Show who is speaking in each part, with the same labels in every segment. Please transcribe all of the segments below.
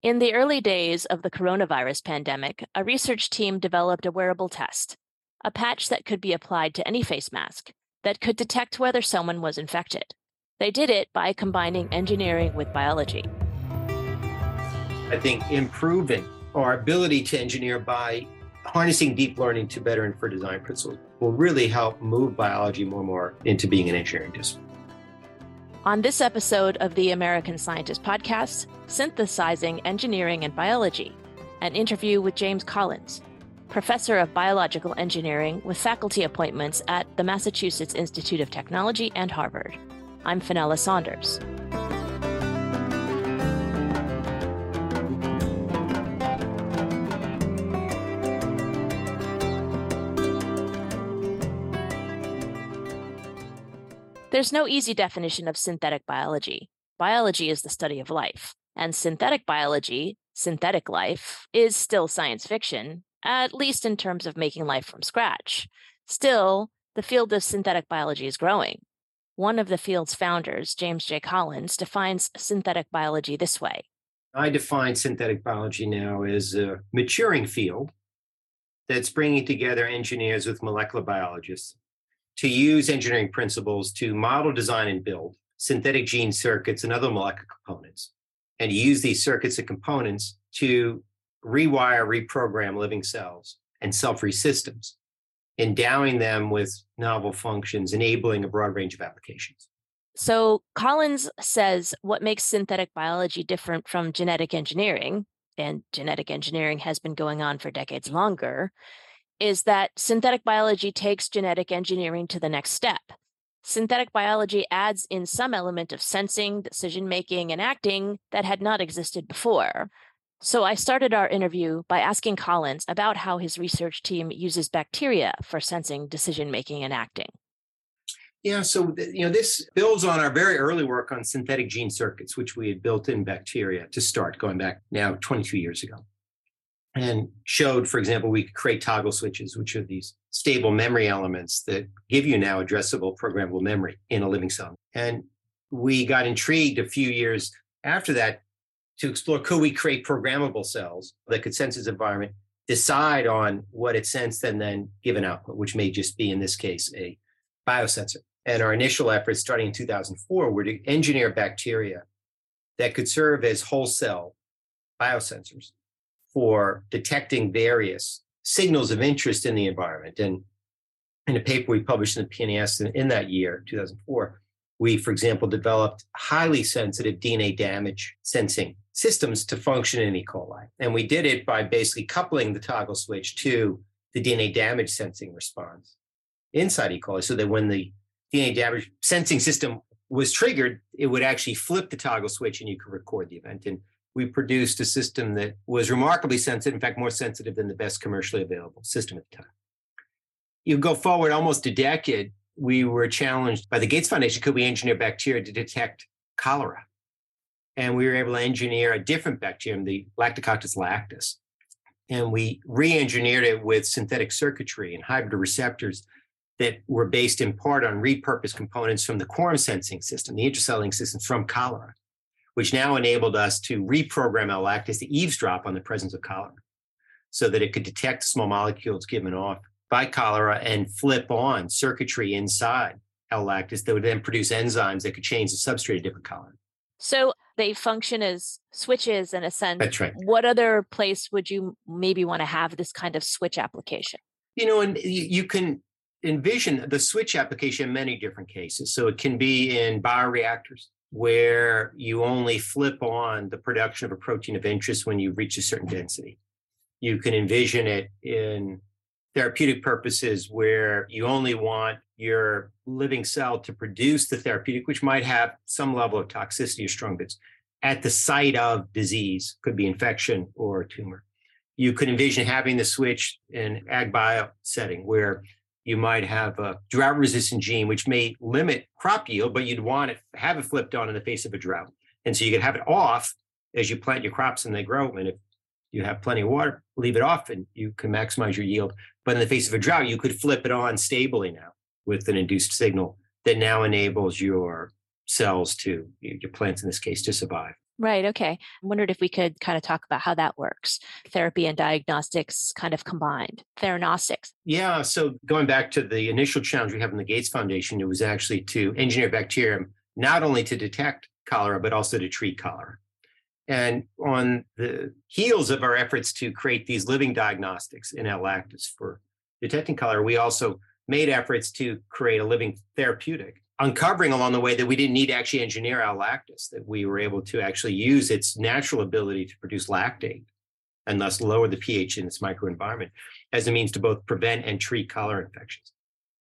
Speaker 1: In the early days of the coronavirus pandemic, a research team developed a wearable test, a patch that could be applied to any face mask that could detect whether someone was infected. They did it by combining engineering with biology.
Speaker 2: I think improving our ability to engineer by harnessing deep learning to better infer design principles will really help move biology more and more into being an engineering discipline.
Speaker 1: On this episode of the American Scientist Podcast, Synthesizing Engineering and Biology, an interview with James Collins, professor of biological engineering with faculty appointments at the Massachusetts Institute of Technology and Harvard. I'm Fenella Saunders. There's no easy definition of synthetic biology. Biology is the study of life, and synthetic biology, synthetic life, is still science fiction, at least in terms of making life from scratch. Still, the field of synthetic biology is growing. One of the field's founders, James J. Collins, defines synthetic biology this way.
Speaker 2: I define synthetic biology now as a maturing field that's bringing together engineers with molecular biologists to use engineering principles to model, design, and build synthetic gene circuits and other molecular components, and use these circuits and components to rewire, reprogram living cells and cell free systems, endowing them with novel functions, enabling a broad range of applications.
Speaker 1: So, Collins says what makes synthetic biology different from genetic engineering, and genetic engineering has been going on for decades longer, is that synthetic biology takes genetic engineering to the next step. Synthetic biology adds in some element of sensing, decision making, and acting that had not existed before. So I started our interview by asking Collins about how his research team uses bacteria for sensing, decision making, and acting.
Speaker 2: Yeah, so you know this builds on our very early work on synthetic gene circuits, which we had built in bacteria to start, going back now 22 years ago and showed, for example, we could create toggle switches, which are these stable memory elements that give you now addressable programmable memory in a living cell. And we got intrigued a few years after that to explore could we create programmable cells that could sense its environment, decide on what it sensed, and then give an output, which may just be, in this case, a biosensor. And our initial efforts starting in 2004 were to engineer bacteria that could serve as whole cell biosensors for detecting various signals of interest in the environment. And in a paper we published in the PNAS in, in that year, 2004, we, for example, developed highly sensitive DNA damage sensing systems to function in E. coli. And we did it by basically coupling the toggle switch to the DNA damage sensing response inside E. coli so that when the DNA damage sensing system was triggered, it would actually flip the toggle switch and you could record the event. And we produced a system that was remarkably sensitive, in fact, more sensitive than the best commercially available system at the time. You go forward almost a decade, we were challenged by the Gates Foundation could we engineer bacteria to detect cholera? And we were able to engineer a different bacterium, the Lactococcus lactis. And we re engineered it with synthetic circuitry and hybrid receptors that were based in part on repurposed components from the quorum sensing system, the intracellular systems from cholera which now enabled us to reprogram L lactis to eavesdrop on the presence of cholera so that it could detect small molecules given off by cholera and flip on circuitry inside L lactis that would then produce enzymes that could change the substrate of different cholera.
Speaker 1: So they function as switches in a sense.
Speaker 2: That's right.
Speaker 1: What other place would you maybe want to have this kind of switch application?
Speaker 2: You know, and you can envision the switch application in many different cases. So it can be in bioreactors where you only flip on the production of a protein of interest when you reach a certain density. You can envision it in therapeutic purposes where you only want your living cell to produce the therapeutic, which might have some level of toxicity or strong bits at the site of disease, could be infection or tumor. You could envision having the switch in ag bio setting where you might have a drought resistant gene, which may limit crop yield, but you'd want to have it flipped on in the face of a drought. And so you could have it off as you plant your crops and they grow. And if you have plenty of water, leave it off and you can maximize your yield. But in the face of a drought, you could flip it on stably now with an induced signal that now enables your cells to, your plants in this case, to survive.
Speaker 1: Right. Okay. I wondered if we could kind of talk about how that works. Therapy and diagnostics kind of combined. Theranostics.
Speaker 2: Yeah. So going back to the initial challenge we have in the Gates Foundation, it was actually to engineer bacterium not only to detect cholera, but also to treat cholera. And on the heels of our efforts to create these living diagnostics in L-lactis for detecting cholera, we also made efforts to create a living therapeutic, uncovering along the way that we didn't need to actually engineer L-lactis, that we were able to actually use its natural ability to produce lactate and thus lower the pH in its microenvironment as a means to both prevent and treat cholera infections.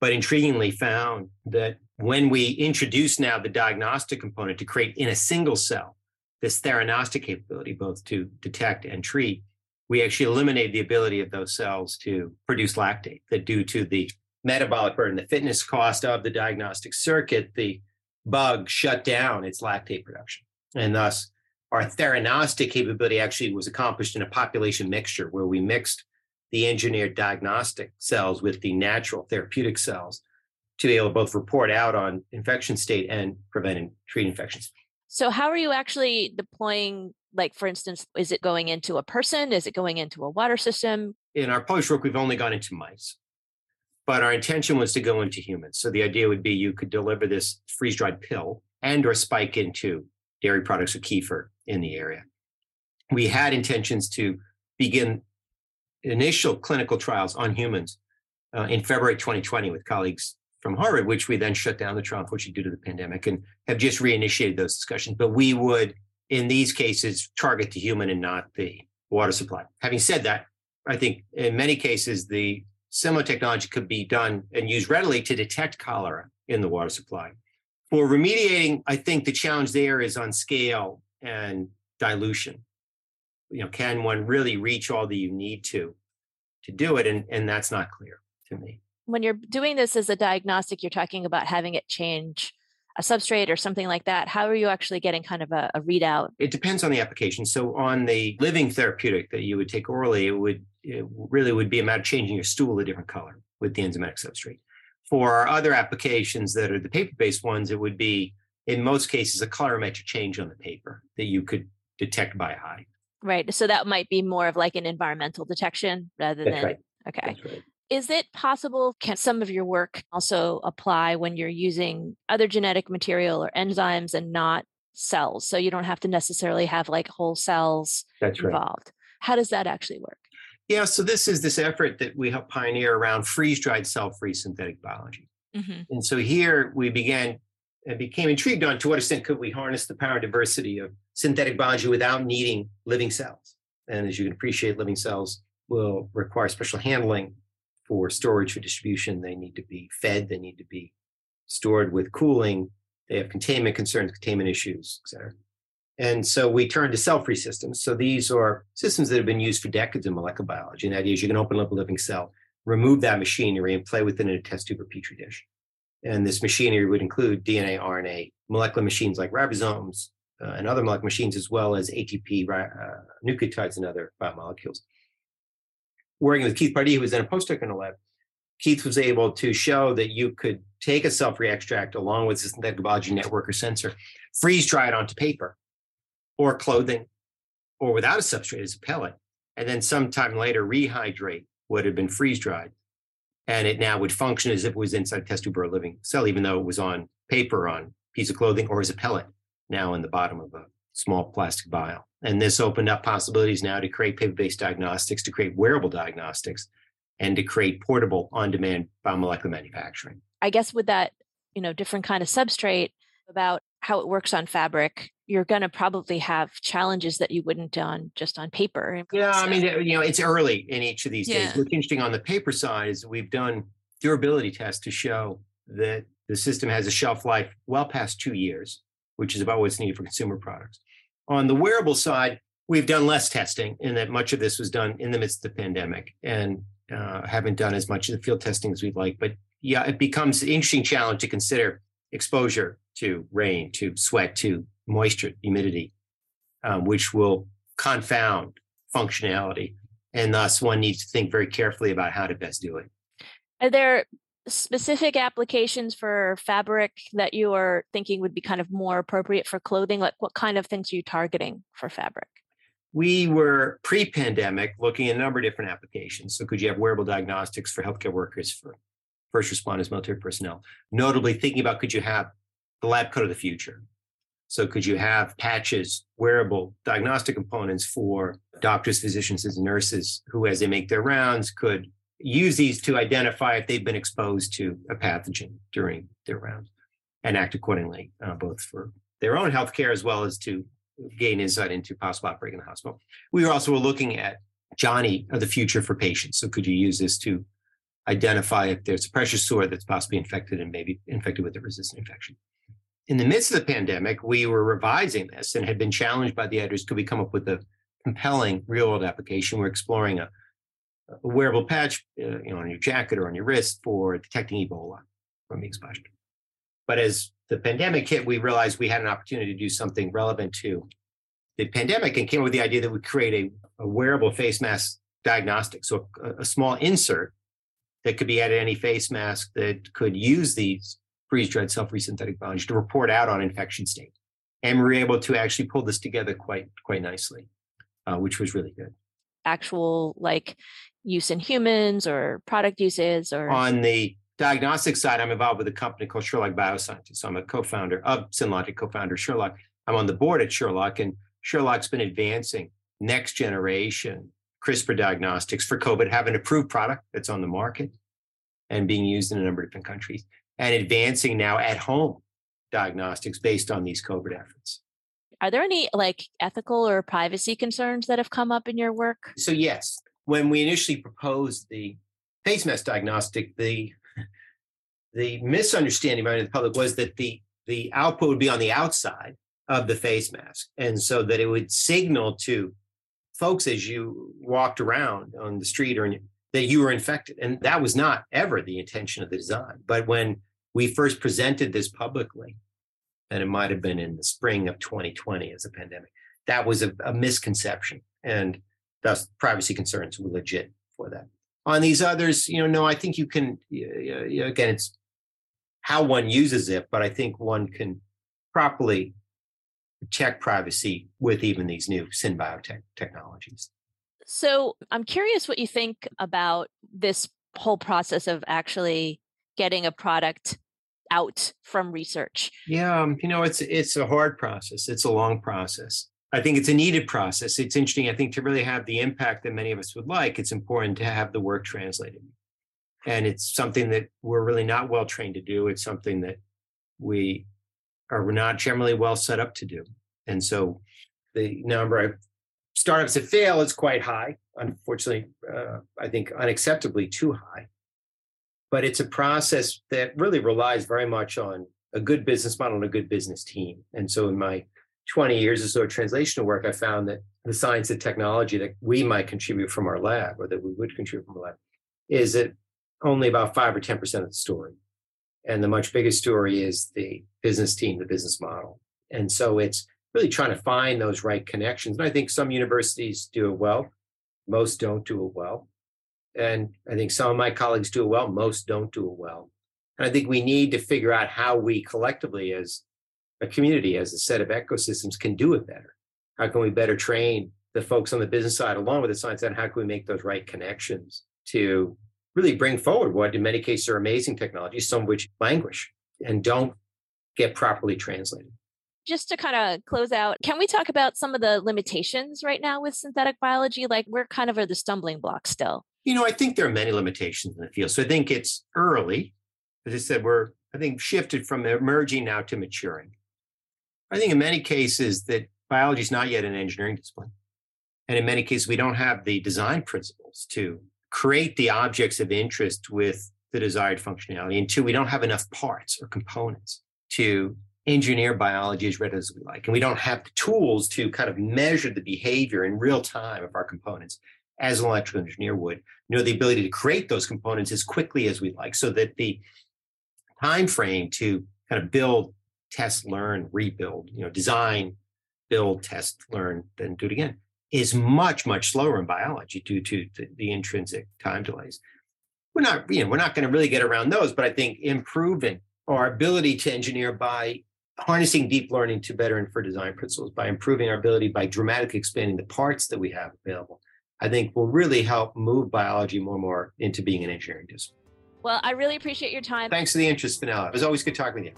Speaker 2: But intriguingly found that when we introduce now the diagnostic component to create in a single cell this theranostic capability, both to detect and treat, we actually eliminate the ability of those cells to produce lactate. That due to the metabolic burden, the fitness cost of the diagnostic circuit, the bug shut down its lactate production. And thus, our theranostic capability actually was accomplished in a population mixture where we mixed the engineered diagnostic cells with the natural therapeutic cells to be able to both report out on infection state and prevent and treat infections.
Speaker 1: So, how are you actually deploying? Like, for instance, is it going into a person? Is it going into a water system?
Speaker 2: In our published work, we've only gone into mice, but our intention was to go into humans. So, the idea would be you could deliver this freeze dried pill and or spike into dairy products or kefir in the area. We had intentions to begin initial clinical trials on humans uh, in February 2020 with colleagues from Harvard, which we then shut down the trial, unfortunately, due to the pandemic, and have just reinitiated those discussions. But we would, in these cases, target the human and not the water supply. Having said that, I think in many cases, the similar technology could be done and used readily to detect cholera in the water supply. For remediating, I think the challenge there is on scale and dilution. You know, can one really reach all that you need to to do it? And, and that's not clear to me
Speaker 1: when you're doing this as a diagnostic, you're talking about having it change a substrate or something like that. How are you actually getting kind of a, a readout?
Speaker 2: It depends on the application. So on the living therapeutic that you would take orally, it would it really would be a matter of changing your stool a different color with the enzymatic substrate. For our other applications that are the paper-based ones, it would be in most cases a colorimetric change on the paper that you could detect by eye.
Speaker 1: Right. So that might be more of like an environmental detection rather
Speaker 2: That's
Speaker 1: than
Speaker 2: right.
Speaker 1: okay.
Speaker 2: Right.
Speaker 1: Is it possible, can some of your work also apply when you're using other genetic material or enzymes and not cells? So you don't have to necessarily have like whole cells
Speaker 2: That's right.
Speaker 1: involved. How does that actually work?
Speaker 2: Yeah, so this is this effort that we help pioneer around freeze-dried cell-free synthetic biology.
Speaker 1: Mm-hmm.
Speaker 2: And so here we began and became intrigued on to what extent could we harness the power and diversity of synthetic biology without needing living cells. And as you can appreciate, living cells will require special handling for storage for distribution. They need to be fed. They need to be stored with cooling. They have containment concerns, containment issues, et cetera. And so we turn to cell-free systems. So these are systems that have been used for decades in molecular biology. And that is you can open up a living cell, remove that machinery, and play within it in a test tube or petri dish. And this machinery would include DNA, RNA, molecular machines like ribosomes, uh, and other molecular machines, as well as ATP, uh, nucleotides, and other biomolecules working with Keith Pardee, who was then a postdoc in the lab, Keith was able to show that you could take a cell-free extract along with a synthetic biology network or sensor, freeze dry it onto paper or clothing or without a substrate as a pellet, and then sometime later rehydrate what had been freeze dried. And it now would function as if it was inside a test tube or a living cell, even though it was on paper, on piece of clothing, or as a pellet now in the bottom of a small plastic vial. And this opened up possibilities now to create paper-based diagnostics, to create wearable diagnostics, and to create portable on-demand biomolecular manufacturing.
Speaker 1: I guess with that, you know, different kind of substrate about how it works on fabric, you're going to probably have challenges that you wouldn't on just on paper.
Speaker 2: Yeah, I mean, you know, it's early in each of these
Speaker 1: Yeah.
Speaker 2: days. What's interesting on the paper side is we've done durability tests to show that the system has a shelf life well past two years, which is about what's needed for consumer products. On the wearable side, we've done less testing in that much of this was done in the midst of the pandemic and uh, haven't done as much of the field testing as we'd like. But yeah, it becomes an interesting challenge to consider exposure to rain, to sweat, to moisture, humidity, um, which will confound functionality. And thus, one needs to think very carefully about how to best do it.
Speaker 1: Are there specific applications for fabric that you are thinking would be kind of more appropriate for clothing? Like what kind of things are you targeting for fabric?
Speaker 2: We were pre pandemic looking at a number of different applications. So, could you have wearable diagnostics for healthcare workers, for first responders, military personnel? Notably, thinking about could you have the lab coat of the future? So, could you have patches, wearable diagnostic components for doctors, physicians, and nurses who, as they make their rounds, could use these to identify if they've been exposed to a pathogen during their rounds and act accordingly, uh, both for their own health care as well as to gain insight into possible outbreak in the hospital. We were also looking at Johnny of the future for patients. So could you use this to identify if there's a pressure sore that's possibly infected and maybe infected with a resistant infection? In the midst of the pandemic, we were revising this and had been challenged by the editors. Could we come up with a compelling real world application? We're exploring a a wearable patch, uh, you know, on your jacket or on your wrist for detecting Ebola from the exposure. But as the pandemic hit, we realized we had an opportunity to do something relevant to the pandemic and came up with the idea that we create a, a wearable face mask diagnostic. So a, a, small insert that could be added to any face mask that could use these freeze-dried self-free synthetic biology to report out on infection state. And we were able to actually pull this together quite quite nicely, uh, which was really good.
Speaker 1: Actual like use in humans or product uses or
Speaker 2: on the diagnostic side i'm involved with a company called sherlock biosciences so i'm a co-founder of synlogic co-founder sherlock i'm on the board at sherlock and sherlock's been advancing next generation crispr diagnostics for covid have an approved product that's on the market and being used in a number of different countries and advancing now at home diagnostics based on these covid efforts
Speaker 1: are there any like ethical or privacy concerns that have come up in your work
Speaker 2: so yes when we initially proposed the face mask diagnostic, the the misunderstanding by the public was that the the output would be on the outside of the face mask, and so that it would signal to folks as you walked around on the street or in, that you were infected, and that was not ever the intention of the design. But when we first presented this publicly, and it might have been in the spring of 2020 as a pandemic, that was a, a misconception, and thus privacy concerns were legit for that. On these others, you know, no, I think you can, again, it's how one uses it, but I think one can properly protect privacy with even these new synbiotech technologies.
Speaker 1: So I'm curious what you think about this whole process of actually getting a product out from research.
Speaker 2: Yeah, um, you know, it's it's a hard process. It's a long process. I think it's a needed process. It's interesting. I think to really have the impact that many of us would like, it's important to have the work translated. And it's something that we're really not well trained to do. It's something that we are not generally well set up to do. And so the number of startups that fail is quite high. Unfortunately, uh, I think unacceptably too high. But it's a process that really relies very much on a good business model and a good business team. And so in my 20 years or so of translational work, I found that the science and technology that we might contribute from our lab or that we would contribute from our lab is that only about five or 10% of the story. And the much bigger story is the business team, the business model. And so it's really trying to find those right connections. And I think some universities do it well, most don't do it well. And I think some of my colleagues do it well, most don't do it well. And I think we need to figure out how we collectively, as a community as a set of ecosystems can do it better? How can we better train the folks on the business side along with the science side? How can we make those right connections to really bring forward what in many cases are amazing technologies, some of which languish and don't get properly translated?
Speaker 1: Just to kind of close out, can we talk about some of the limitations right now with synthetic biology? Like, where kind of are the stumbling blocks still?
Speaker 2: You know, I think there are many limitations in the field. So I think it's early. As I said, we're, I think, shifted from emerging now to maturing. I think in many cases that biology is not yet an engineering discipline. And in many cases, we don't have the design principles to create the objects of interest with the desired functionality. And two, we don't have enough parts or components to engineer biology as readily as we like. And we don't have the tools to kind of measure the behavior in real time of our components as an electrical engineer would. You know, the ability to create those components as quickly as we'd like so that the time frame to kind of build test, learn, rebuild, you know, design, build, test, learn, then do it again, is much, much slower in biology due to the, the intrinsic time delays. we're not, you know, we're not going to really get around those, but I think improving our ability to engineer by harnessing deep learning to better infer design principles, by improving our ability by dramatically expanding the parts that we have available, I think will really help move biology more and more into being an engineering discipline.
Speaker 1: Well, I really appreciate your time.
Speaker 2: Thanks for the interest, Fenella. It was always good talking with you.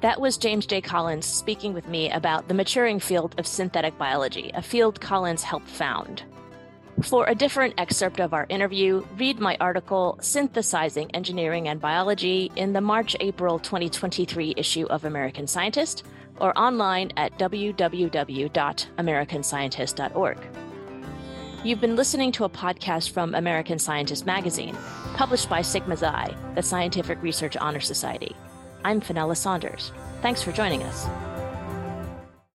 Speaker 1: That was James J. Collins speaking with me about the maturing field of synthetic biology, a field Collins helped found. For a different excerpt of our interview, read my article, Synthesizing Engineering and Biology, in the March April 2023 issue of American Scientist, or online at www.americanscientist.org. You've been listening to a podcast from American Scientist Magazine, published by Sigma Xi, the Scientific Research Honor Society. I'm Fenella Saunders. Thanks for joining us.